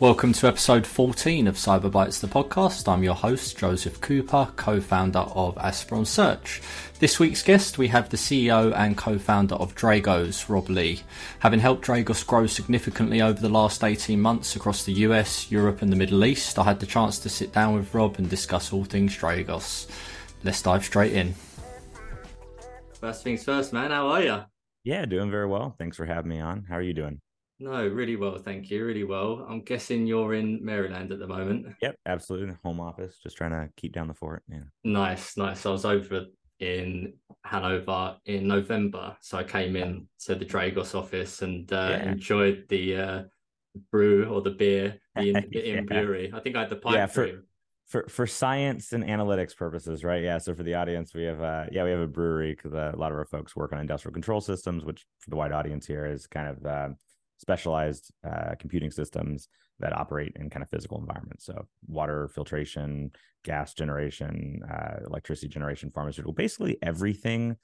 Welcome to episode 14 of Cyberbytes, the podcast. I'm your host, Joseph Cooper, co founder of Aspiron Search. This week's guest, we have the CEO and co founder of Dragos, Rob Lee. Having helped Dragos grow significantly over the last 18 months across the US, Europe, and the Middle East, I had the chance to sit down with Rob and discuss all things Dragos. Let's dive straight in. First things first, man, how are you? Yeah, doing very well. Thanks for having me on. How are you doing? No, really well, thank you. Really well. I'm guessing you're in Maryland at the moment. Yep, absolutely. Home office, just trying to keep down the fort. Yeah. Nice, nice. I was over in Hanover in November, so I came in to the Dragos office and uh, yeah. enjoyed the uh, brew or the beer, the, in, the yeah. brewery. I think I had the pipe yeah, for, for for science and analytics purposes, right? Yeah. So for the audience, we have uh yeah we have a brewery because uh, a lot of our folks work on industrial control systems, which for the wide audience here is kind of uh, specialized uh, computing systems that operate in kind of physical environments. So water filtration, gas generation, uh, electricity generation, pharmaceutical, basically everything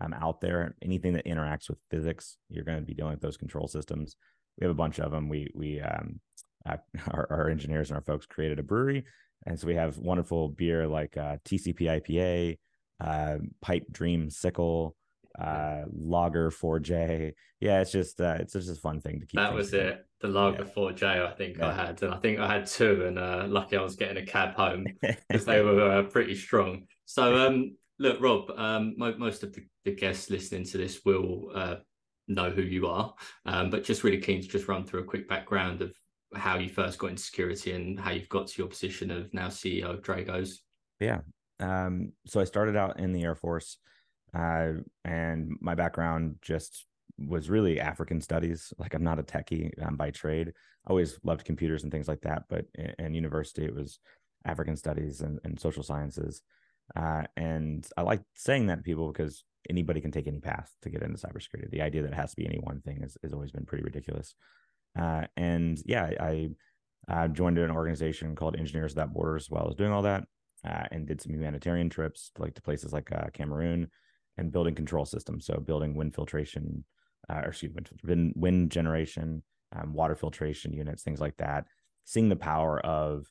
um, out there, anything that interacts with physics, you're going to be dealing with those control systems. We have a bunch of them. We we um, uh, our, our, engineers and our folks created a brewery, and so we have wonderful beer like uh, TCP IPA, uh, Pipe Dream Sickle, uh Lager 4J. Yeah, it's just uh, it's just a fun thing to keep. That was it. The logger yeah. 4J I think yeah. I had, and I think I had two, and uh, lucky I was getting a cab home because they were uh, pretty strong. So um, look, Rob, um, mo- most of the, the, guests listening to this will uh, know who you are, um, but just really keen to just run through a quick background of how you first got into security and how you've got to your position of now CEO of Dragos. Yeah. Um, so I started out in the Air Force. Uh, and my background just was really African studies. Like I'm not a techie um, by trade. I always loved computers and things like that, but in, in university it was African studies and, and social sciences. Uh, and I like saying that to people because anybody can take any path to get into cybersecurity. The idea that it has to be any one thing has, has always been pretty ridiculous. Uh, and yeah, I, I joined an organization called Engineers Without Borders while I was doing all that, uh, and did some humanitarian trips like to places like uh, Cameroon and building control systems. So building wind filtration, uh, or excuse me, wind, wind generation, um, water filtration units, things like that. Seeing the power of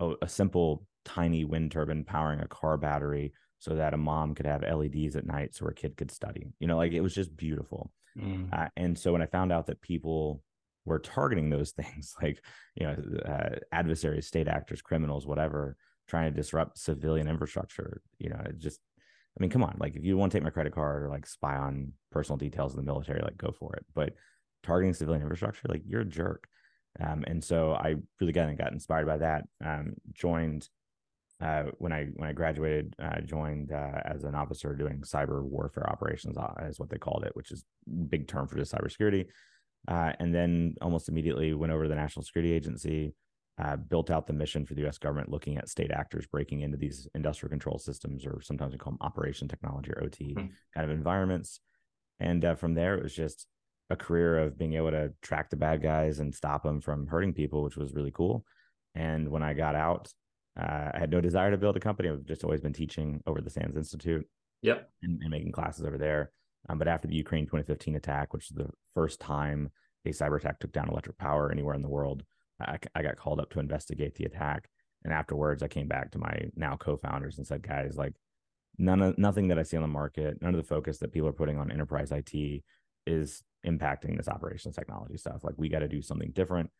a, a, simple, tiny wind turbine powering a car battery so that a mom could have LEDs at night so her kid could study. You know, like it was just beautiful. Mm. Uh, and so when I found out that people were targeting those things, like, you know, uh, adversaries, state actors, criminals, whatever, trying to disrupt civilian infrastructure, you know, it just I mean, come on, like if you want to take my credit card or like spy on personal details of the military, like go for it. But targeting civilian infrastructure, like you're a jerk. Um, and so I really got got inspired by that. Um, joined uh, when I when I graduated, uh, joined uh, as an officer doing cyber warfare operations, uh, is what they called it, which is big term for just cybersecurity. Uh, and then almost immediately went over to the National Security Agency, uh, built out the mission for the U.S. government, looking at state actors breaking into these industrial control systems, or sometimes we call them operation technology or OT mm-hmm. kind of environments. And uh, from there, it was just a career of being able to track the bad guys and stop them from hurting people, which was really cool. And when I got out, uh, I had no desire to build a company. I've just always been teaching over the SANS Institute. Yep. And, and making classes over there. Um, but after the Ukraine 2015 attack, which is the first time a cyber attack took down electric power anywhere in the world, I, I got called up to investigate the attack. And afterwards, I came back to my now co-founders and said, guys, like none of nothing that I see on the market, none of the focus that people are putting on enterprise IT is impacting this operations technology stuff. Like we got to do something different.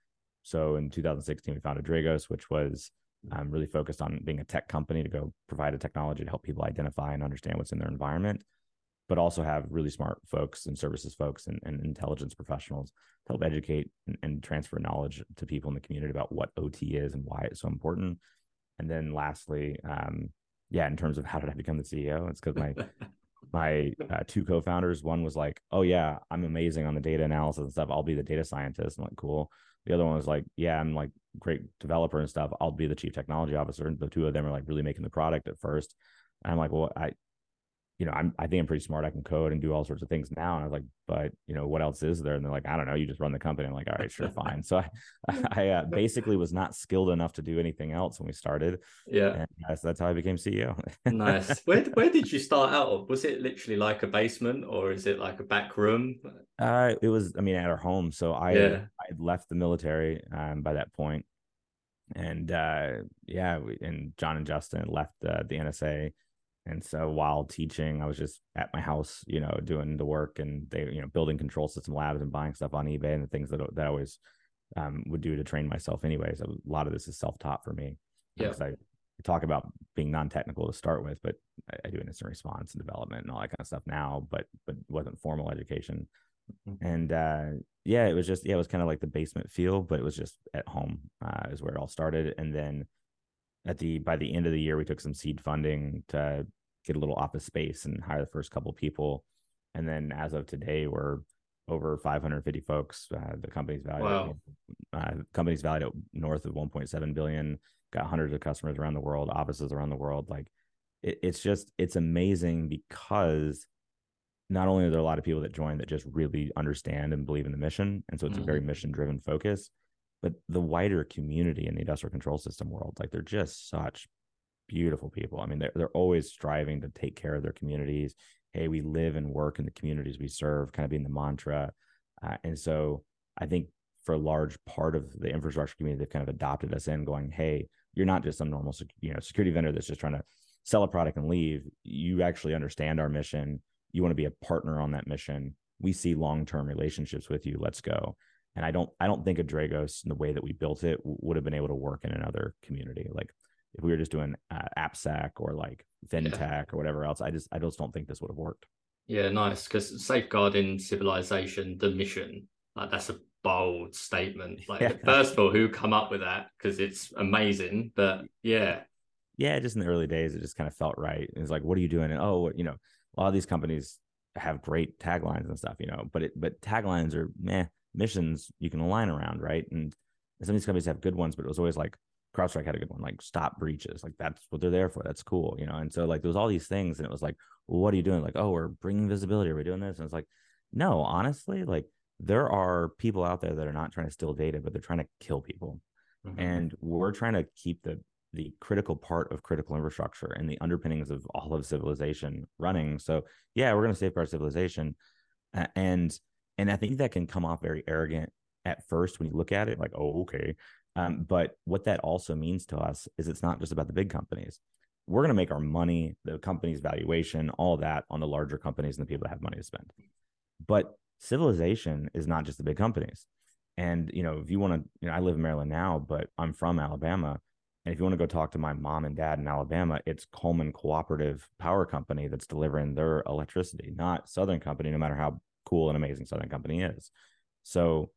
So in 2016, we founded Dragos, which was um, really focused on being a tech company to go provide a technology to help people identify and understand what's in their environment but also have really smart folks and services folks and, and intelligence professionals to help educate and, and, transfer knowledge to people in the community about what OT is and why it's so important. And then lastly, um, yeah, in terms of how did I become the CEO, it's because my my uh, two co-founders, one was like, "Oh yeah, I'm amazing on the data analysis and stuff. I'll be the data scientist." I'm like, "Cool." The other one was like, "Yeah, I'm like great developer and stuff. I'll be the chief technology officer." And the two of them are like really making the product at first. And I'm like, "Well, I you know, I'm I think I'm pretty smart. I can code and do all sorts of things now. And I was like, but you know, what else is there? And they're like, I don't know. You just run the company. I'm like, all right, sure, fine. So I, I uh, basically was not skilled enough to do anything else when we started. Yeah, and, uh, so that's how I became CEO. nice. Where where did you start out of? Was it literally like a basement, or is it like a back room? Uh, it was. I mean, at our home. So I yeah. I had left the military um, by that point, and uh, yeah, we, and Jon and Justin left uh, the NSA and so while teaching, I was just at my house, you know, doing the work and they, you know, building control system labs and buying stuff on eBay and the things that, that I always um, would do to train myself anyways. A lot of this is self-taught for me. Yeah. I talk about being non-technical to start with, but I, I do incident response and development and all that kind of stuff now, but, but wasn't formal education. Mm-hmm. And uh, yeah, it was just, yeah, it was kind of like the basement feel, but it was just at home uh, is where it all started. And then at the by the end of the year we took some seed funding to get a little office space and hire the first couple people and then as of today we're over 550 folks uh, the company's valued wow. uh, company's valued at north of 1.7 billion got hundreds of customers around the world offices around the world like it, it's just it's amazing because not only are there a lot of people that join that just really understand and believe in the mission and so it's mm-hmm. a very mm-hmm. mission driven focus but the wider community in the industrial control system world, like they're just such beautiful people. I mean, they're, they're always striving to take care of their communities. Hey, we live and work in the communities we serve, kind of being the mantra. Uh, and so I think for a large part of the infrastructure community, they've kind of adopted us in going, hey, you're not just some normal you know security vendor that's just trying to sell a product and leave. You actually understand our mission. You want to be a partner on that mission. We see long-term relationships with you. Let's go and I don't I don't think a Dragos in the way that we built it would have been able to work in another community. Like if we were just doing uh, AppSec or like FinTech yeah. or whatever else, I just I just don't think this would have worked. Yeah, nice. Because safeguarding civilization, the mission, like that's a bold statement. Like yeah. first of all, who come up with that? Because it's amazing. But yeah, yeah, just in the early days, it just kind of felt right. It's like, what are you doing? And oh, you know, a lot of these companies have great taglines and stuff, you know, but it but taglines are meh missions you can align around, right? And some of these companies have good ones, but it was always like CrowdStrike had a good one, like stop breaches. Like that's what they're there for. That's cool, you know. And so like there was all these things, and it was like, well, what are you doing? Like, oh, we're bringing visibility. Are we doing this? And it's like, no, honestly, like there are people out there that are not trying to steal data, but they're trying to kill people, mm-hmm. and we're trying to keep the the critical part of critical infrastructure and the underpinnings of all of civilization running. So yeah, we're going to safeguard civilization, and and I think that can come off very arrogant at first when you look at it, like, oh, okay. Um, but what that also means to us is it's not just about the big companies. We're going to make our money, the company's valuation, all that on the larger companies and the people that have money to spend. But civilization is not just the big companies. And, you know, if you want to, you know, I live in Maryland now, but I'm from Alabama. And if you want to go talk to my mom and dad in Alabama, it's Cullman Cooperative Power Company that's delivering their electricity, not Southern Company, no matter how cool and amazing Southern Company is. So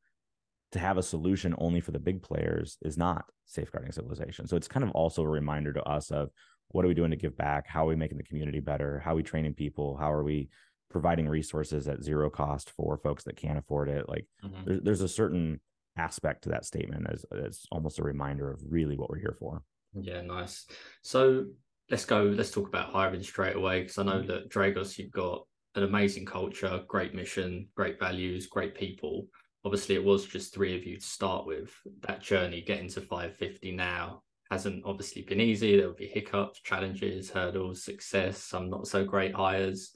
to have a solution only for the big players is not safeguarding civilization. So it's kind of also a reminder to us of what are we doing to give back? How are we making the community better? How are we training people? How are we providing resources at zero cost for folks that can't afford it? Like mm-hmm. there's, there's a certain aspect to that statement as, as almost a reminder of really what we're here for. Yeah, nice. So let's go. Let's talk about hiring straight away because I know mm-hmm. that Dragos, you've got an amazing culture, great mission, great values, great people. Obviously, it was just three of you to start with. That journey getting to 550 now hasn't obviously been easy. There will be hiccups, challenges, hurdles, success, some not so great hires.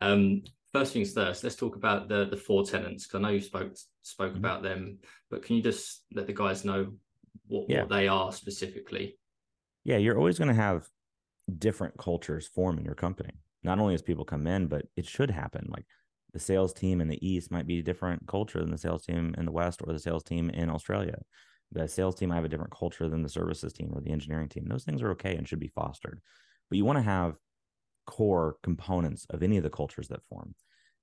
Um, first things first, let's talk about the the four tenants because I know you spoke spoke mm-hmm. about them, but can you just let the guys know what, yeah. what they are specifically? Yeah, you're always going to have different cultures form in your company not only as people come in, but it should happen. Like the sales team in the East might be a different culture than the sales team in the West or the sales team in Australia. The sales team might have a different culture than the services team or the engineering team. Those things are okay and should be fostered. But you want to have core components of any of the cultures that form.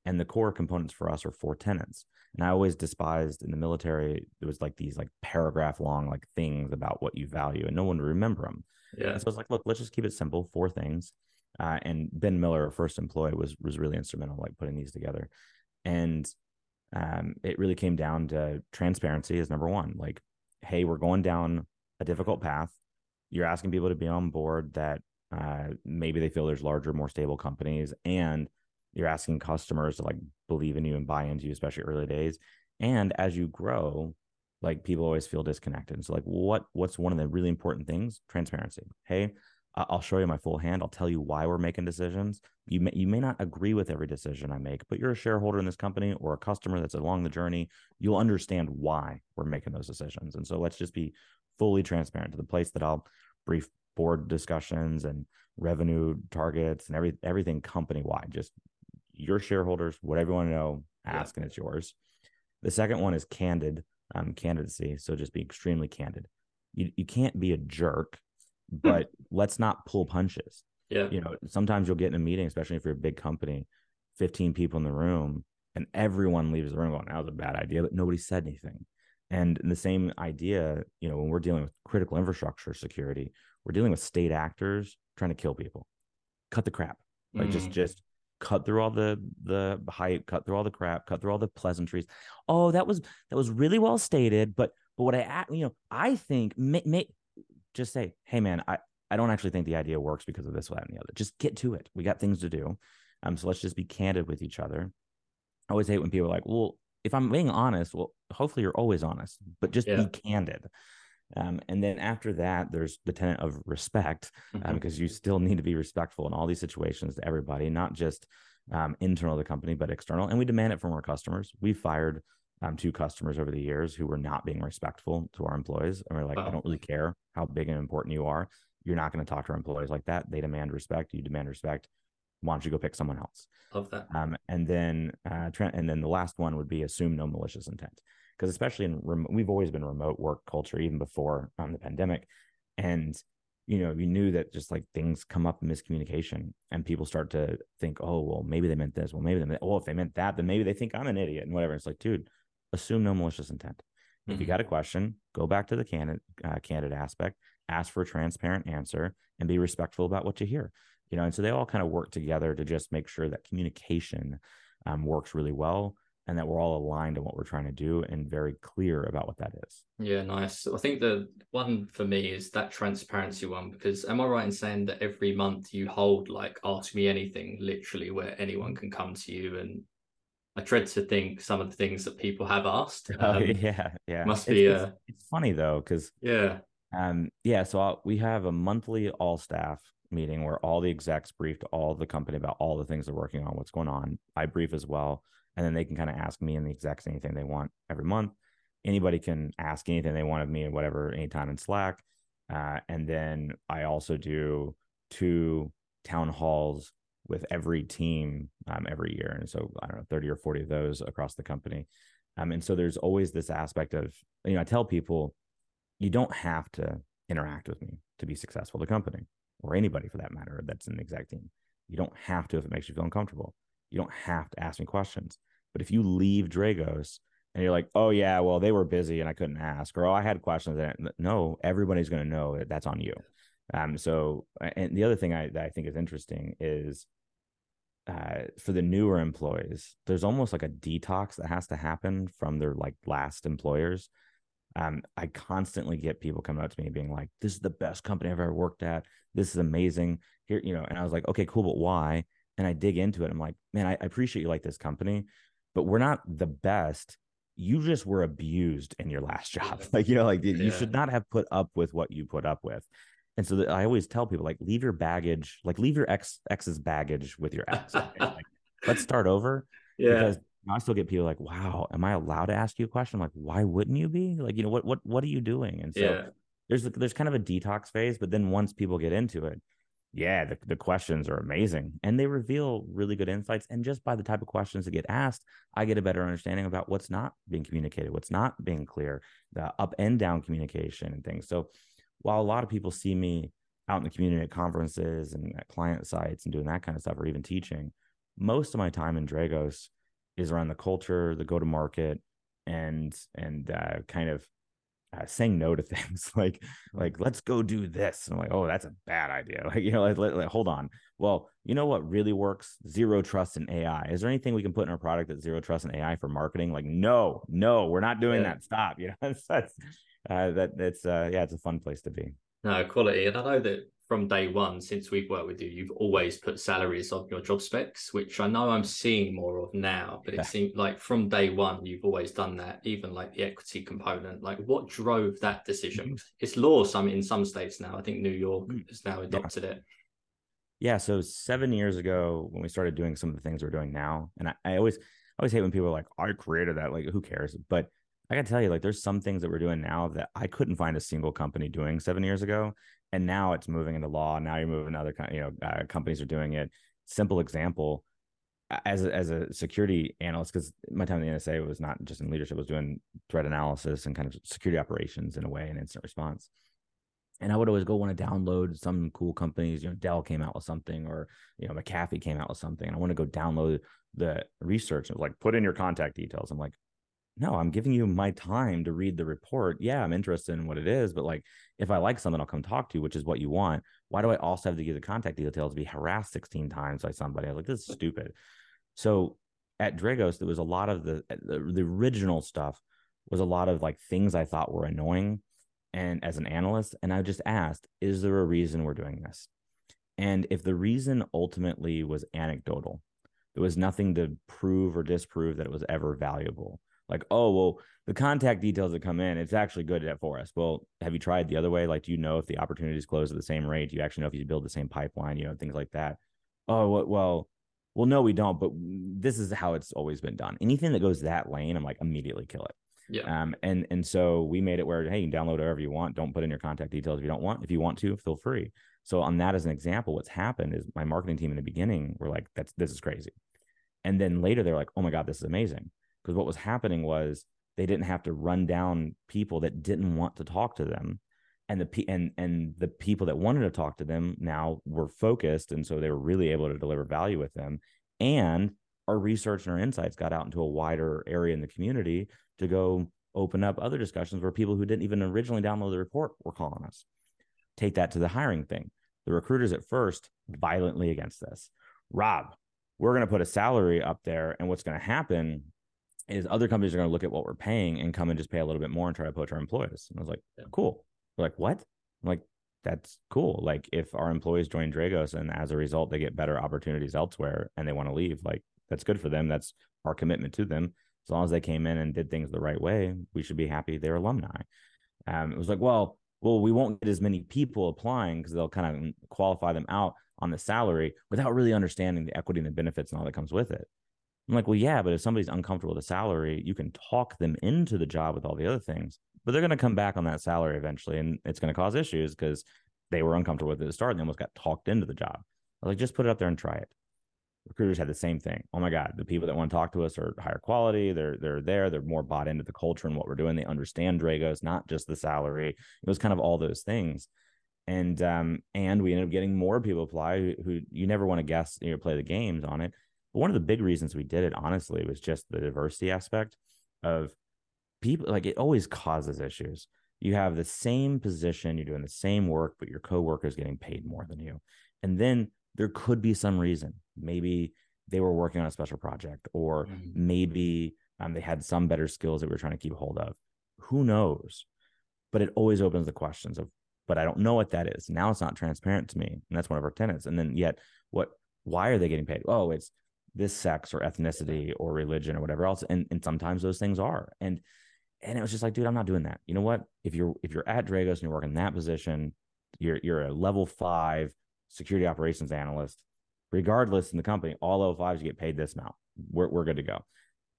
And the core components for us are four tenants. And I always despised in the military, there was like these like paragraph long like things about what you value, and no one would remember them. Yeah. And so I was like, look, let's just keep it simple, four things. Uh, and Ben Miller, our first employee, was was really instrumental like putting these together. And um, it really came down to transparency is number one. Like, hey, we're going down a difficult path. You're asking people to be on board that Uh, maybe they feel there's larger, more stable companies, and you're asking customers to like believe in you and buy into you, especially early days. And as you grow, like people always feel disconnected. So like, what what's one of the really important things? Transparency. Hey, I'll show you my full hand. I'll tell you why we're making decisions. You may, you may not agree with every decision I make, but you're a shareholder in this company or a customer that's along the journey. You'll understand why we're making those decisions. And so let's just be fully transparent to the place that I'll brief board discussions and revenue targets and every everything company wide. Just your shareholders, whatever you want to know, ask yeah. and it's yours. The second one is candid um, candidacy. So just be extremely candid. You you can't be a jerk. But let's not pull punches. Yeah. You know, sometimes you'll get in a meeting, especially if you're a big company, 15 people in the room, and everyone leaves the room going, that was a bad idea, but nobody said anything. And the same idea, you know, when we're dealing with critical infrastructure security, we're dealing with state actors trying to kill people. Cut the crap. Like mm. just just cut through all the the hype, cut through all the crap, cut through all the pleasantries. Oh, that was that was really well stated, but but what I you know I think may, may, just say, hey man, I, I don't actually think the idea works because of this, that, and the other. Just get to it. We got things to do. Um, so let's just be candid with each other. I always hate when people are like, well, if I'm being honest, well, hopefully you're always honest, but just yeah. be candid. Um, and then after that, there's the tenet of respect, um, mm-hmm. because you still need to be respectful in all these situations to everybody, not just um, internal to the company, but external. And we demand it from our customers. We fired um, two customers over the years who were not being respectful to our employees. And we're like, I don't really care how big and important you are. You're not going to talk to our employees like that. They demand respect. You demand respect. Why don't you go pick someone else? Love that. Um, and then, uh, and then the last one would be assume no malicious intent, because especially in rem- we've always been remote work culture even before um, the pandemic, and you know you knew that just like things come up in miscommunication and people start to think, oh well, maybe they meant this. Well, maybe they meant. Well, if they meant that, then maybe they think I'm an idiot and whatever. It's like, dude, assume no malicious intent. Mm-hmm. If you mm-hmm. got a question, go back to the candid, uh, candidate aspect, ask for a transparent answer, and be respectful about what you hear. You know, and so they all kind of work together to just make sure that communication um, works really well and that we're all aligned on what we're trying to do and very clear about what that is. Yeah, nice. I think the one for me is that transparency one because am I right in saying that every month you hold like ask me anything literally where anyone can come to you and I dread to think some of the things that people have asked. Oh, um, oh, yeah, yeah. Must be. It's, uh, it's, it's funny though, because yeah, um, yeah. So I'll, we have a monthly all staff meeting where all the execs briefed all the company about all the things they're working on, what's going on. I brief as well, and then they can kind of ask me and the execs anything they want every month. Anybody can ask anything they want of me, and whatever, anytime in Slack. Uh, and then I also do two town halls with every team um, every year. And so I don't know, 30 or 40 of those across the company. Um, and so there's always this aspect of, you know, I tell people, you don't have to interact with me to be successful the company or anybody for that matter that's in the exact team. You don't have to if it makes you feel uncomfortable. You don't have to ask me questions. But if you leave Dragos and you're like, oh yeah, well they were busy and I couldn't ask, or oh I had questions, and no, everybody's going to know that that's on you. Um, so, and the other thing I, that I think is interesting is uh, for the newer employees, there's almost like a detox that has to happen from their like last employers. Um, I constantly get people coming up to me being like, "This is the best company I've ever worked at. This is amazing." Here, you know, and I was like, "Okay, cool, but why?" And I dig into it. I'm like, "Man, I, I appreciate you like this company, but we're not the best. You just were abused in your last job. Like, you know, like yeah. you should not have put up with what you put up with." And so I always tell people like leave your baggage, like leave your ex ex's baggage with your ex. like, let's start over. Yeah. Because I still get people like, wow, am I allowed to ask you a question? I'm like, why wouldn't you be? Like, you know, what what what are you doing? And so yeah. there's there's kind of a detox phase, but then once people get into it, yeah, the, the questions are amazing and they reveal really good insights. And just by the type of questions that get asked, I get a better understanding about what's not being communicated, what's not being clear, the up and down communication and things. So while a lot of people see me out in the community at conferences and at client sites and doing that kind of stuff, or even teaching, most of my time in Dragos is around the culture, the go to market, and and uh, kind of uh, saying no to things like like let's go do this. And I'm like, oh, that's a bad idea. Like you know, like, like, like, hold on. Well, you know what really works? Zero trust in AI. Is there anything we can put in our product that zero trust in AI for marketing? Like, no, no, we're not doing yeah. that. Stop. You know, that's uh, that it's uh, yeah, it's a fun place to be. No quality, and I know that from day one since we've worked with you, you've always put salaries on your job specs, which I know I'm seeing more of now, but it yeah. seems like from day one you've always done that, even like the equity component. Like what drove that decision? Mm-hmm. It's law some in some states now. I think New York mm-hmm. has now adopted yeah. it. Yeah. So seven years ago when we started doing some of the things we're doing now, and I, I always I always hate when people are like, I created that. Like, who cares? But I gotta tell you, like, there's some things that we're doing now that I couldn't find a single company doing seven years ago and now it's moving into law. Now you're moving to other, you know, uh, companies are doing it. Simple example, as a, as a security analyst, because my time in the NSA was not just in leadership, was doing threat analysis and kind of security operations in a way and incident response. And I would always go want to download some cool companies. You know, Dell came out with something, or you know, McAfee came out with something. And I want to go download the research. It was like, put in your contact details. I'm like, no, I'm giving you my time to read the report. Yeah, I'm interested in what it is, but like if I like something, I'll come talk to you, which is what you want. Why do I also have to give the contact details to be harassed 16 times by somebody? I was like, this is stupid. So at Dragos, there was a lot of the, the the original stuff was a lot of like things I thought were annoying. And as an analyst, and I just asked, is there a reason we're doing this? And if the reason ultimately was anecdotal, there was nothing to prove or disprove that it was ever valuable like, oh, well, the contact details that come in, it's actually good at for us. Well, have you tried the other way? Like, do you know if the opportunities close at the same rate? Do you actually know if you build the same pipeline, you know, things like that? Oh, well, well, no, we don't, but this is how it's always been done. Anything that goes that lane, I'm like, immediately kill it. Yeah. Um, and and so we made it where hey, you can download whatever you want. Don't put in your contact details if you don't want. If you want to, feel free. So on that as an example, what's happened is my marketing team in the beginning were like, that's this is crazy. And then later they're like, oh my God, this is amazing because what was happening was they didn't have to run down people that didn't want to talk to them. And the and and the people that wanted to talk to them now were focused and so they were really able to deliver value with them. And our research and our insights got out into a wider area in the community to go open up other discussions where people who didn't even originally download the report were calling us. Take that to the hiring thing. The recruiters at first violently against this. Rob we're going to put a salary up there and what's going to happen is other companies are going to look at what we're paying and come and just pay a little bit more and try to poach our employees. And I was like, cool. They're like, what? I'm like, that's cool. Like if our employees join Dragos and as a result they get better opportunities elsewhere and they want to leave, like that's good for them. That's our commitment to them. As long as they came in and did things the right way, we should be happy they're alumni. Um, it was like, well, well, we won't get as many people applying because they'll kind of qualify them out on the salary without really understanding the equity and the benefits and all that comes with it. I'm like, well, yeah, but if somebody's uncomfortable with a salary, you can talk them into the job with all the other things, but they're going to come back on that salary eventually, and it's going to cause issues because they were uncomfortable with it at the start and they almost got talked into the job. I was like, just put it up there and try it. Recruiters had the same thing. Oh my God, the people that want to talk to us are higher quality. They're they're there. They're more bought into the culture and what we're doing. They understand Dragos, not just the salary. It was kind of all those things and um and we ended up getting more people apply who, who you never want to guess you know play the games on it but one of the big reasons we did it, honestly, was just the diversity aspect of people. Like it always causes issues. You have the same position, you're doing the same work, but your coworker is getting paid more than you. And then there could be some reason. Maybe they were working on a special project, or mm-hmm. maybe um, they had some better skills that we are trying to keep hold of. Who knows? But it always opens the questions of, but I don't know what that is. Now it's not transparent to me. And that's one of our tenants. And then yet, what why are they getting paid? Oh, it's this sex or ethnicity or religion or whatever else and, and sometimes those things are. And and it was just like dude i'm not doing that. You know what? If you're if you're at dragos and you're working in that position you're you're a level five security operations analyst. Regardless in the company all level fives you get paid this amount. We're, we're good to go.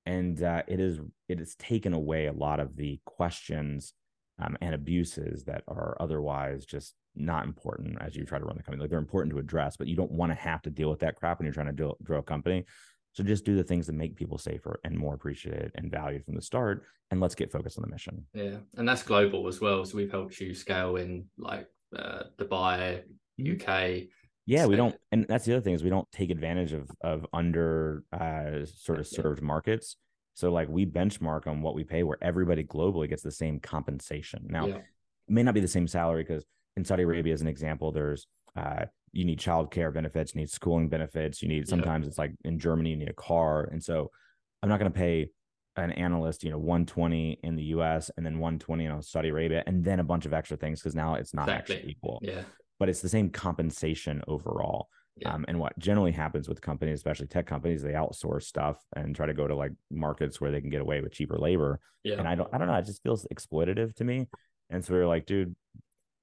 And uh, it is it has taken away a lot of the questions um, and abuses that are otherwise just not important as you try to run the company. Like they're important to address, but you don't want to have to deal with that crap when you're trying to do, grow a company. So just do the things that make people safer and more appreciated and valued from the start. And let's get focused on the mission. Yeah. And that's global as well. So we've helped you scale in like uh, Dubai, UK. Mm-hmm. Yeah, so, we don't, and that's the other thing is we don't take advantage of of under uh, sort of served yeah. markets. So like we benchmark on what we pay, where everybody globally gets the same compensation. Now, yeah. it may not be the same salary because in Saudi Arabia, as an example, there's uh, you need childcare benefits, you need schooling benefits, you need sometimes it's like in Germany, you need a car. And so I'm not going to pay an analyst, you know, 120 in the US and then 120 in Saudi Arabia and then a bunch of extra things because now it's not exactly. actually equal. Yeah. but it's the same compensation overall. Yeah. Um, and what generally happens with companies, especially tech companies, they outsource stuff and try to go to like markets where they can get away with cheaper labor. Yeah. And I don't, I don't know. It just feels exploitative to me. And so we are like, dude,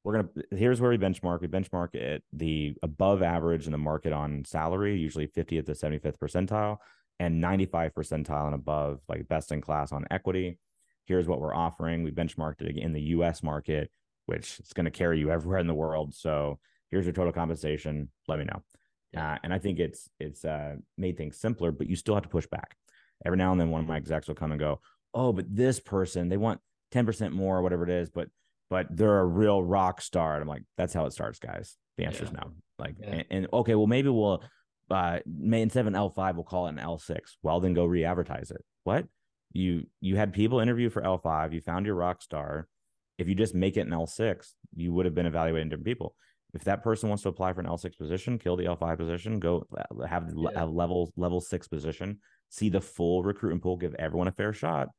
we're gonna. Here's where we benchmark. We benchmark it the above average in the market on salary, usually 50th to 75th percentile, and 95 percentile and above, like best in class on equity. Here's what we're offering. We benchmarked it in the U.S. market, which is going to carry you everywhere in the world. So here's your total compensation. Let me know. Uh, and I think it's it's uh, made things simpler, but you still have to push back. Every now and then, one of my execs will come and go, "Oh, but this person they want ten percent more, or whatever it is, but but they're a real rock star." And I'm like, "That's how it starts, guys. The answer yeah. is no." Like, yeah. and, and, okay, well maybe we'll uh, may instead of an L five, we'll call it an L six. Well, then go re-advertise it. What you you had people interview for L five, you found your rock star. If you just make it an L six, you would have been evaluating different people if that person wants to apply for an L6 position, kill the L5 position, go uh, have yeah. a level level six position, see the full recruitment pool, give everyone a fair shot.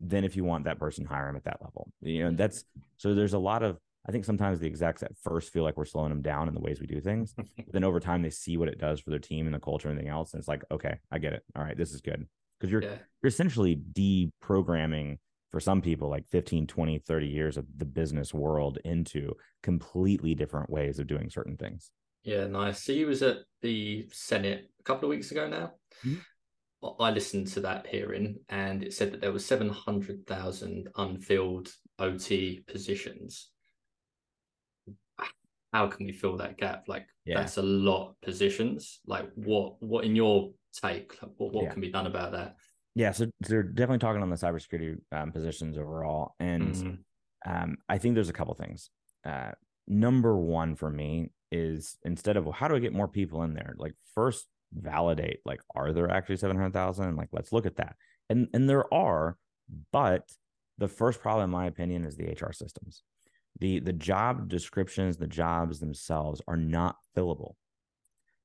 Then, if you want that person, hire them at that level. You know, that's so. There's a lot of. I think sometimes the execs at first feel like we're slowing them down in the ways we do things. then over time, they see what it does for their team and the culture and everything else, and it's like, okay, I get it. All right, this is good because you're yeah. you're essentially deprogramming for some people like 15 20 30 years of the business world into completely different ways of doing certain things. Yeah nice. So you was at the senate a couple of weeks ago now? Mm-hmm. i listened to that hearing and it said that there was 700000 unfilled ot positions. How can we fill that gap? Like yeah. that's a lot of positions. Like what what in your take what, what yeah. can be done about that yeah, so they're definitely talking on the cybersecurity um, positions overall, and mm-hmm. um, I think there's a couple things. Uh, number one for me is instead of well, how do I get more people in there? Like first validate like are there actually 700,000 like let's look at that. And and there are, but the first problem in my opinion is the HR systems. The the job descriptions, the jobs themselves are not fillable.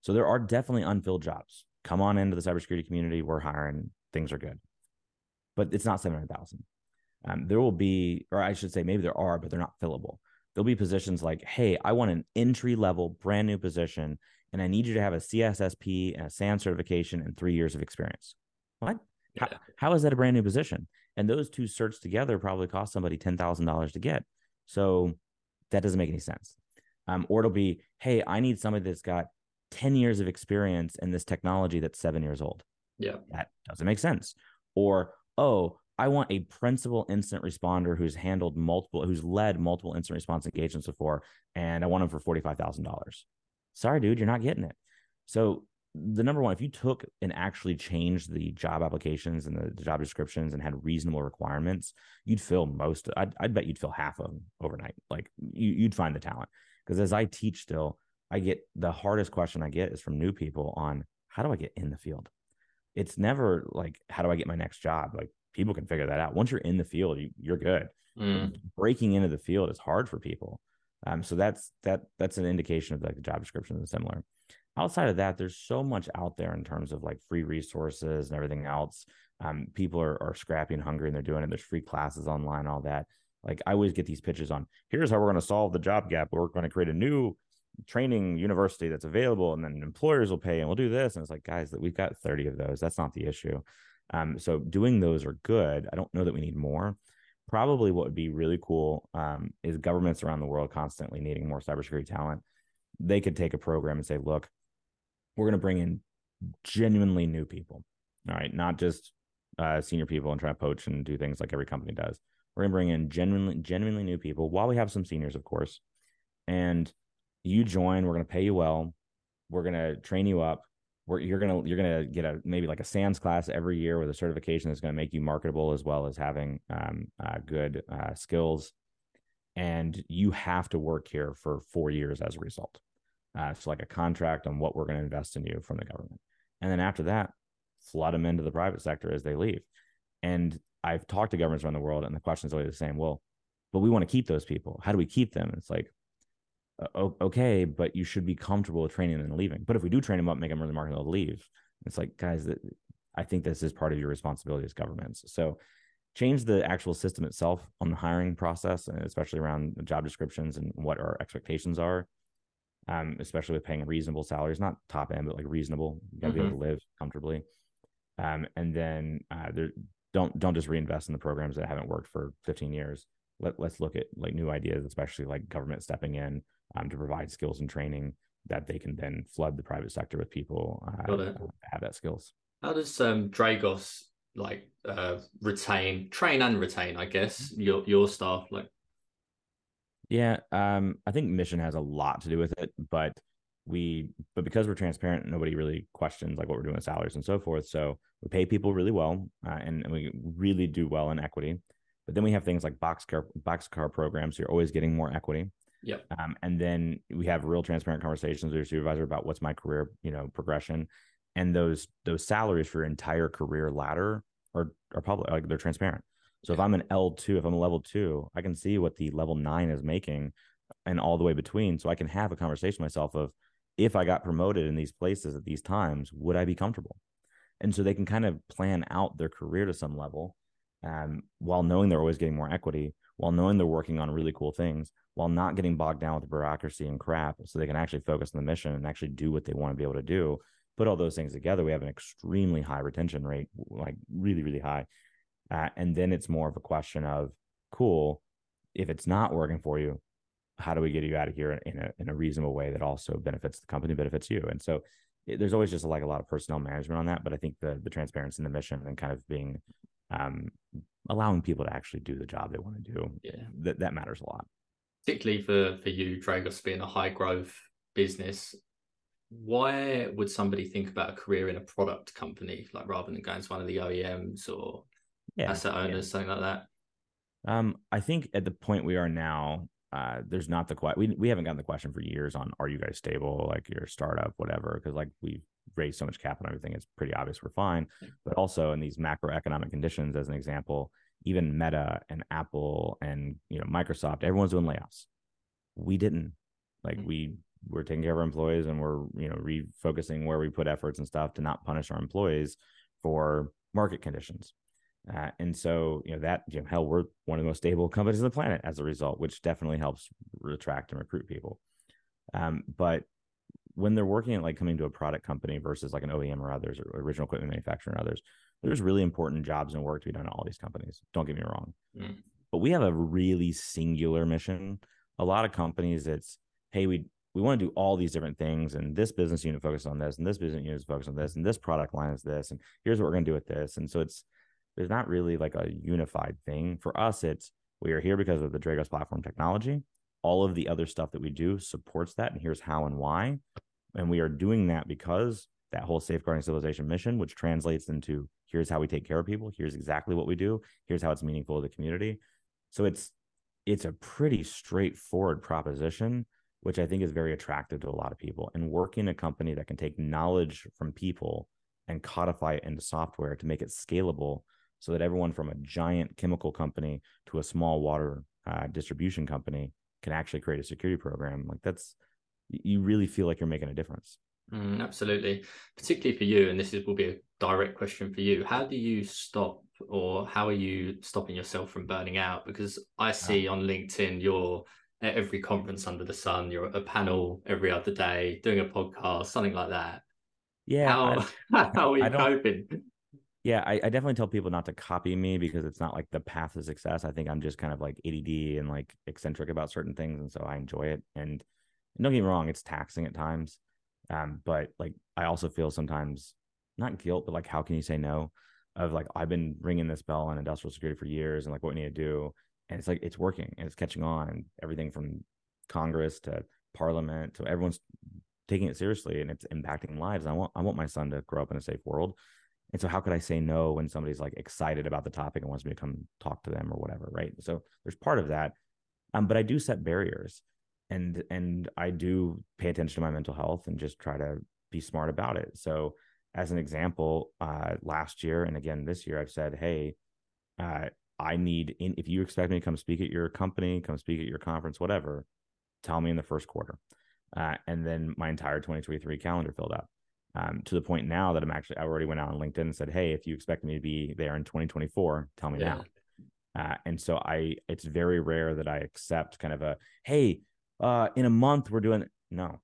So there are definitely unfilled jobs. Come on into the cybersecurity community, we're hiring things are good. But it's not 700,000. Um, there will be, or I should say, maybe there are, but they're not fillable. There'll be positions like, hey, I want an entry level, brand new position, and I need you to have a CISSP and a SANS certification and three years of experience. What? Yeah. How, how is that a brand new position? And those two certs together probably cost somebody $10,000 to get. So that doesn't make any sense. Um, or it'll be, hey, I need somebody that's got 10 years of experience in this technology that's seven years old. Yeah. That doesn't make sense. Or, oh, I want a principal incident responder who's handled multiple, who's led multiple incident response engagements before, and I want him for $45,000. Sorry, dude, you're not getting it. So, the number one, if you took and actually changed the job applications and the, the job descriptions and had reasonable requirements, you'd fill most. I'd, I'd bet you'd fill half of them overnight. Like you, you'd find the talent. Because as I teach still, I get the hardest question I get is from new people on how do I get in the field? It's never like how do I get my next job? Like people can figure that out. Once you're in the field, you, are good. Mm. Breaking into the field is hard for people. Um, so that's that that's an indication of like the job description is similar. Outside of that, there's so much out there in terms of like free resources and everything else. Um, people are, are scrappy and hungry and they're doing it. There's free classes online, all that. Like I always get these pitches on here's how we're going to solve the job gap. We're going to create a new training university that's available and then employers will pay and we'll do this and it's like guys that we've got 30 of those. That's not the issue. Um, so doing those are good. I don't know that we need more. Probably what would be really cool um, is governments around the world constantly needing more cybersecurity talent. They could take a program and say look we're going to bring in genuinely new people all right? Not just uh, senior people and try to poach and do things like every company does. We're going to bring in genuinely genuinely new people while we have some seniors of course and you join, we're going to pay you well. We're going to train you up. We're, you're going to you're going to get a maybe like a SANS class every year with a certification that's going to make you marketable as well as having um, uh, good uh, skills. And you have to work here for four years as a result. Uh, so like a contract on what we're going to invest in you from the government. And then after that, flood them into the private sector as they leave. And I've talked to governments around the world, and the question is always the same. Well, but we want to keep those people. How do we keep them? It's like, okay, but you should be comfortable with training them and leaving. But if we do train them up, make them really marketable to leave, it's like, guys, I think this is part of your responsibility as governments. So change the actual system itself on the hiring process, and especially around the job descriptions and what our expectations are. um, especially with paying reasonable salaries, not top end, but like reasonable. You got to mm-hmm. be able to live comfortably. Um, and then uh, there, don't don't just reinvest in the programs that haven't worked for 15 years. Let let's look at like new ideas, especially like government stepping in um, to provide skills and training that they can then flood the private sector with people uh, have that skills. How does um, Dragos like uh, retain, train and retain? I guess your your staff like. Yeah, um, I think mission has a lot to do with it, but we but because we're transparent, nobody really questions like what we're doing with salaries and so forth. So we pay people really well, uh, and, and we really do well in equity. But then we have things like boxcar boxcar programs. So you're always getting more equity. Yeah. Um, and then we have real transparent conversations with your supervisor about what's my career, you know, progression. And those those salaries for your entire career ladder are are public, like they're transparent. So if I'm an L2, if I'm a level two, I can see what the level nine is making and all the way between. So I can have a conversation myself of if I got promoted in these places at these times, would I be comfortable? And so they can kind of plan out their career to some level um, while knowing they're always getting more equity, while knowing they're working on really cool things, while not getting bogged down with bureaucracy and crap. So they can actually focus on the mission and actually do what they want to be able to do. Put all those things together, we have an extremely high retention rate, like really, really high. Uh, and then it's more of a question of, cool, if it's not working for you, how do we get you out of here in a, in a reasonable way that also benefits the company, benefits you? And so it, there's always just like a lot of personnel management on that. But I think the the transparency in the mission and kind of being um, allowing people to actually do the job they want to do. Yeah, that that matters a lot. Particularly for for you, Dragos being a high growth business. Why would somebody think about a career in a product company, like rather than going to one of the OEMs or yeah, asset owners, yeah. something like that? Um, I think at the point we are now, uh, there's not the question. We we haven't gotten the question for years on are you guys stable, like your startup, whatever, because like we've raised so much capital and everything, it's pretty obvious we're fine. But also in these macroeconomic conditions, as an example, even Meta and Apple and you know Microsoft, everyone's doing layoffs. We didn't. Like mm-hmm. we we're taking care of our employees and we're you know refocusing where we put efforts and stuff to not punish our employees for market conditions. Uh, and so, you know, that, you know, hell, we're one of the most stable companies on the planet as a result, which definitely helps attract and recruit people. Um, but when they're working at like coming to a product company versus like an OEM or others or original equipment manufacturer and others, there's really important jobs and work to be done at all these companies. Don't get me wrong. Mm. But we have a really singular mission. A lot of companies, it's, hey, we we want to do all these different things and this business unit focuses on this and this business unit is focused on this and this product line is this and here's what we're going to do with this and so it's there's not really like a unified thing. For us, it's we are here because of the Dragos platform technology. All of the other stuff that we do supports that. And here's how and why. And we are doing that because that whole safeguarding civilization mission, which translates into here's how we take care of people, here's exactly what we do, here's how it's meaningful to the community. So it's it's a pretty straightforward proposition, which I think is very attractive to a lot of people. And working a company that can take knowledge from people and codify it into software to make it scalable so that everyone from a giant chemical company to a small water uh, distribution company can actually create a security program like that's you really feel like you're making a difference mm, absolutely. Particularly for you and this is will be a direct question for you how do you stop or how are you stopping yourself from burning out? Because i see on linkedin you're at every conference under the sun you're at a panel every other day doing a podcast something like that. Yeah how, I, how are you coping? Yeah, I, I, definitely tell people not to copy me because it's not like the path to success. I think I'm just kind of like ADD and like eccentric about certain things, and so I enjoy it. And don't get me wrong, it's taxing at times, um, but like I also feel sometimes not guilt, but like how can you say no? Of like I've been ringing this bell on industrial security for years, and like what we need to do, and it's like it's working and it's catching on, everything from Congress to Parliament to everyone's taking it seriously, and it's impacting lives. I want I want my son to grow up in a safe world and so how could I say no when somebody's like excited about the topic and wants me to come talk to them or whatever, right? So there's part of that. Um, but I do set barriers and and I do pay attention to my mental health and just try to be smart about it. So as an example, uh, last year and again this year, I've said, hey, uh, I need in, if you expect me to come speak at your company, come speak at your conference, whatever, tell me in the first quarter. Uh, and then my entire 2023 calendar filled up um, to the point now that I'm actually, I already went out on LinkedIn and said, Hey, if you expect me to be there in 2024, tell me yeah. now. Uh, and so I, it's very rare that I accept kind of a, Hey, uh, in a month we're doing, no,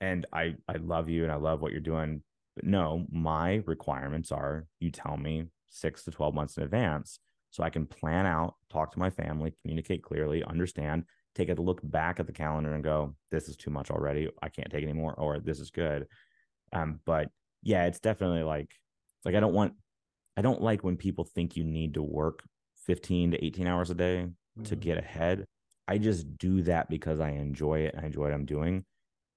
and I I love you and I love what you're doing. But no, my requirements are you tell me six to 12 months in advance so I can plan out, talk to my family, communicate clearly, understand, take a look back at the calendar and go, this is too much already. I can't take anymore, or this is good. Um, but yeah, it's definitely like like I don't want I don't like when people think you need to work 15 to 18 hours a day mm-hmm. to get ahead. I just do that because I enjoy it and I enjoy what I'm doing.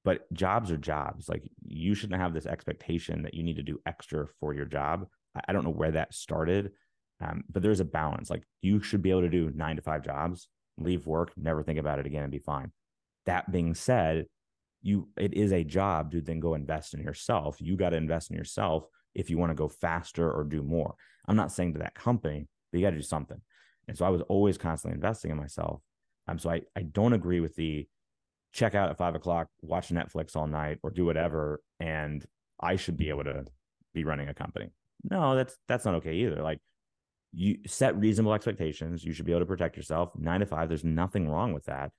But jobs are jobs. Like you shouldn't have this expectation that you need to do extra for your job. I don't know where that started, um, but there's a balance. Like you should be able to do nine to five jobs, leave work, never think about it again, and be fine. That being said, you it is a job to then go invest in yourself. You got to invest in yourself if you want to go faster or do more. I'm not saying to that company, but you got to do something. And so I was always constantly investing in myself. Um, so I, I don't agree with the check out at five o'clock, watch Netflix all night, or do whatever, and I should be able to be running a company. No, that's that's not okay either. Like you set reasonable expectations. You should be able to protect yourself. Nine to five, there's nothing wrong with that.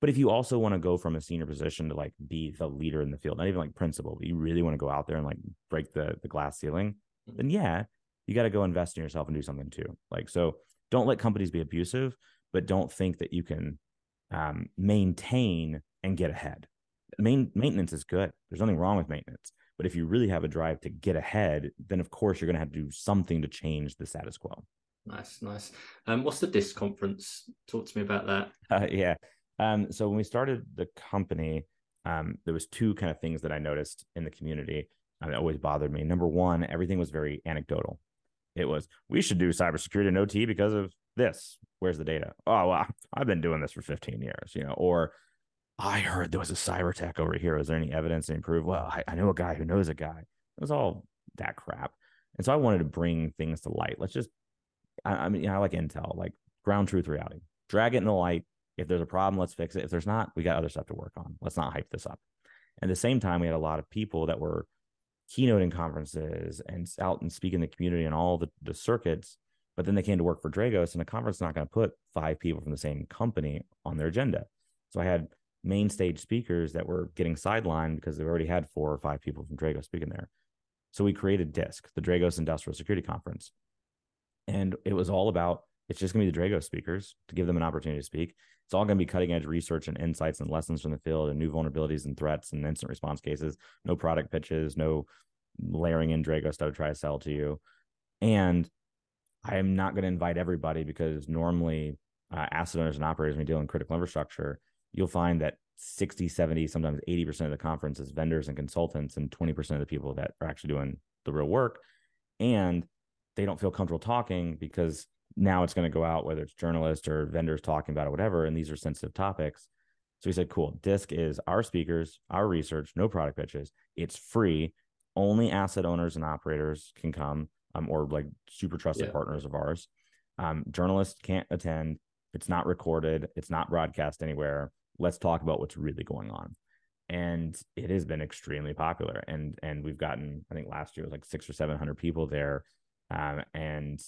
But if you also want to go from a senior position to like be the leader in the field, not even like principal, but you really want to go out there and like break the the glass ceiling, mm-hmm. then yeah, you got to go invest in yourself and do something too. Like so, don't let companies be abusive, but don't think that you can um, maintain and get ahead. Main maintenance is good. There's nothing wrong with maintenance. But if you really have a drive to get ahead, then of course you're going to have to do something to change the status quo. Nice, nice. Um, what's the DISC conference? Talk to me about that. Uh, yeah. Um, so when we started the company, um, there was two kind of things that I noticed in the community and it always bothered me. Number one, everything was very anecdotal. It was we should do cybersecurity and OT because of this. Where's the data? Oh, well, I've been doing this for 15 years, you know, or I heard there was a cyber attack over here. Is there any evidence to improve? Well, I, I know a guy who knows a guy. It was all that crap. And so I wanted to bring things to light. Let's just, I, I mean, you know, I like Intel, like ground truth reality. Drag it in the light. If there's a problem, let's fix it. If there's not, we got other stuff to work on. Let's not hype this up. At the same time, we had a lot of people that were keynoting conferences and out and speaking in the community and all the, the circuits. But then they came to work for Dragos, and the conference is not going to put five people from the same company on their agenda. So I had main stage speakers that were getting sidelined because they already had four or five people from Dragos speaking there. So we created DISC, the Dragos Industrial Security Conference. And it was all about it's just going to be the Dragos speakers to give them an opportunity to speak. It's all going to be cutting edge research and insights and lessons from the field and new vulnerabilities and threats and incident response cases. No product pitches, no layering in Dragos stuff to try to sell to you. And I am not going to invite everybody because normally uh, asset owners and operators, when you deal in critical infrastructure, you'll find that 60, 70, sometimes 80% of the conference is vendors and consultants, and 20% of the people that are actually doing the real work. And they don't feel comfortable talking because now it's going to go out, whether it's journalists or vendors talking about it, whatever. And these are sensitive topics. So he said, cool. DISC is our speakers, our research, no product pitches. It's free. Only asset owners and operators can come, um, or like super trusted yeah. partners of ours. Um, journalists can't attend. It's not recorded. It's not broadcast anywhere let's talk about what's really going on and it has been extremely popular and and we've gotten i think last year was like six or seven hundred people there um, and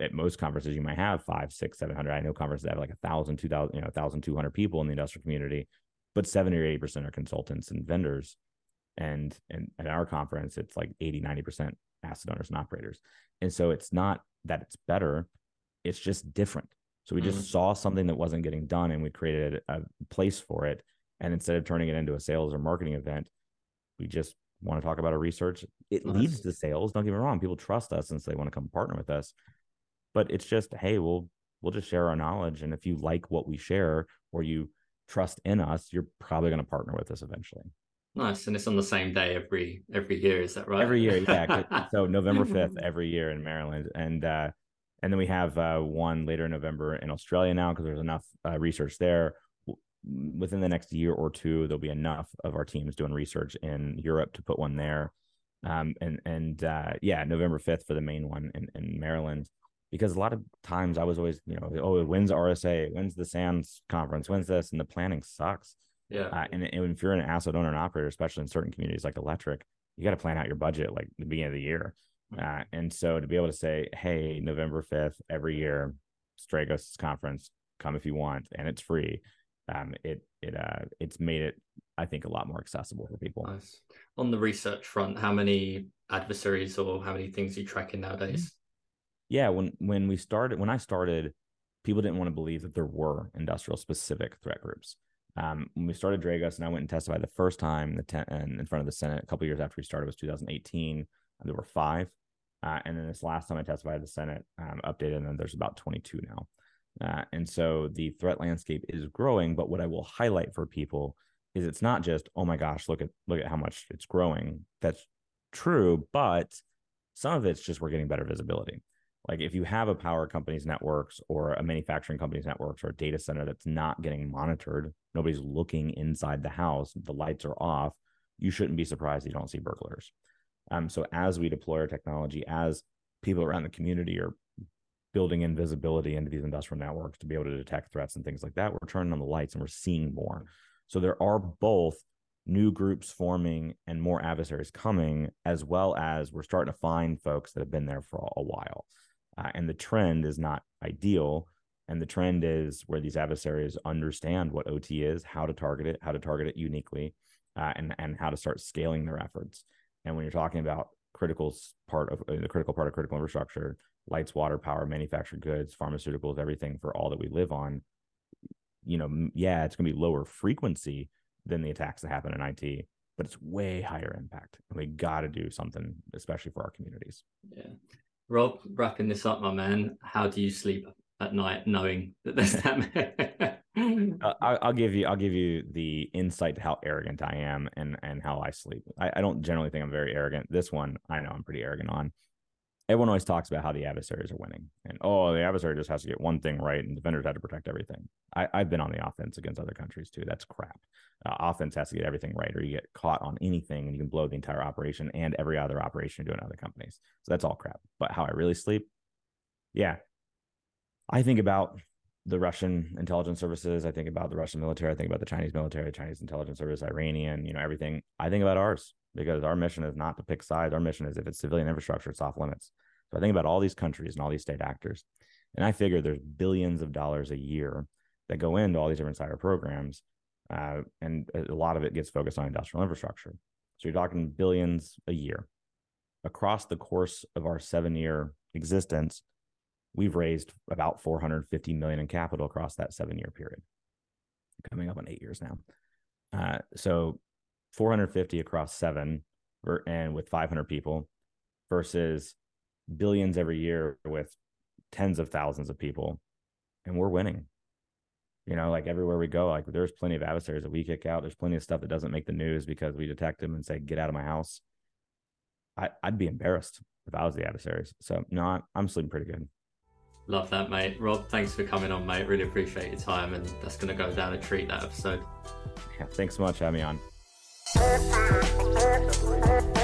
at most conferences you might have five six seven hundred i know conferences that have like a thousand two thousand you know thousand two hundred people in the industrial community but 70 or 80 percent are consultants and vendors and and at our conference it's like 80 90 percent asset owners and operators and so it's not that it's better it's just different so we just mm-hmm. saw something that wasn't getting done and we created a place for it. And instead of turning it into a sales or marketing event, we just want to talk about our research. It nice. leads to sales. Don't get me wrong. People trust us and so they want to come partner with us. But it's just, hey, we'll we'll just share our knowledge. And if you like what we share or you trust in us, you're probably going to partner with us eventually. Nice. And it's on the same day every every year, is that right? Every year, yeah. so November 5th every year in Maryland. And uh and then we have uh, one later in November in Australia now because there's enough uh, research there. Within the next year or two, there'll be enough of our teams doing research in Europe to put one there. Um, and and uh, yeah, November fifth for the main one in, in Maryland, because a lot of times I was always you know oh when's RSA, when's the SANS conference, when's this, and the planning sucks. Yeah, uh, and, and if you're an asset owner and operator, especially in certain communities like electric, you got to plan out your budget like the beginning of the year. Uh, and so to be able to say, hey, November 5th, every year, Dragos conference, come if you want, and it's free. um, it it uh, it's made it I think a lot more accessible for people. Nice. On the research front, how many adversaries or how many things are you tracking nowadays? Yeah, when when we started, when I started, people didn't want to believe that there were industrial specific threat groups. Um, when we started Dragos, and I went and testified the first time the ten, in front of the Senate a couple years after we started was 2018. There were five, uh, and then this last time I testified the Senate, um, updated, and then there's about 22 now. Uh, and so the threat landscape is growing. But what I will highlight for people is it's not just oh my gosh, look at look at how much it's growing. That's true, but some of it's just we're getting better visibility. Like if you have a power company's networks or a manufacturing company's networks or a data center that's not getting monitored, nobody's looking inside the house, the lights are off, you shouldn't be surprised you don't see burglars. Um, so as we deploy our technology, as people around the community are building invisibility into these industrial networks to be able to detect threats and things like that, we're turning on the lights and we're seeing more. So there are both new groups forming and more adversaries coming, as well as we're starting to find folks that have been there for a while. Uh, and the trend is not ideal. And the trend is where these adversaries understand what OT is, how to target it, how to target it uniquely, uh, and and how to start scaling their efforts. And when you're talking about critical part of uh, the critical part of critical infrastructure, lights, water, power, manufactured goods, pharmaceuticals, everything for all that we live on, you know, yeah, it's going to be lower frequency than the attacks that happen in IT, but it's way higher impact. And we got to do something, especially for our communities. Yeah. Rob, wrapping this up, my man, how do you sleep at night knowing that there's that? uh, I'll give you, I'll give you the insight to how arrogant I am and and how I sleep. I, I don't generally think I'm very arrogant. This one, I know I'm pretty arrogant on everyone always talks about how the adversaries are winning and oh the adversary just has to get one thing right and defenders have to protect everything. I, have been on the offense against other countries too. That's crap. Uh, offense has to get everything right or you get caught on anything and you can blow the entire operation and every other operation you do in other companies so that's all crap. But how i really sleep? Yeah. I think about the russian intelligence services. I think about the russian military. I think about the chinese military chinese intelligence service iranian you know everything. I think about ours because our mission is not to pick sides. Our mission is if it's civilian infrastructure, it's off limits. So I think about all these countries and all these state actors, and I figure there's billions of dollars a year that go into all these different cyber programs, uh, and a lot of it gets focused on industrial infrastructure. So you're talking billions a year. Across the course of our seven-year existence, we've raised about 450 million in capital across that seven-year period, coming up on eight years now. Uh, so 450 across seven and with 500 people versus billions every year with tens of thousands of people and we're winning you know like everywhere we go like there's plenty of adversaries that we kick out there's plenty of stuff that doesn't make the news because we detect them and say get out of my house I, i'd be embarrassed if i was the adversaries so no i'm sleeping pretty good Love that, mate. Rob, thanks for coming on, mate. Really appreciate your time, and that's going to go down a treat that episode. Yeah, thanks so much for having me on. Thank you.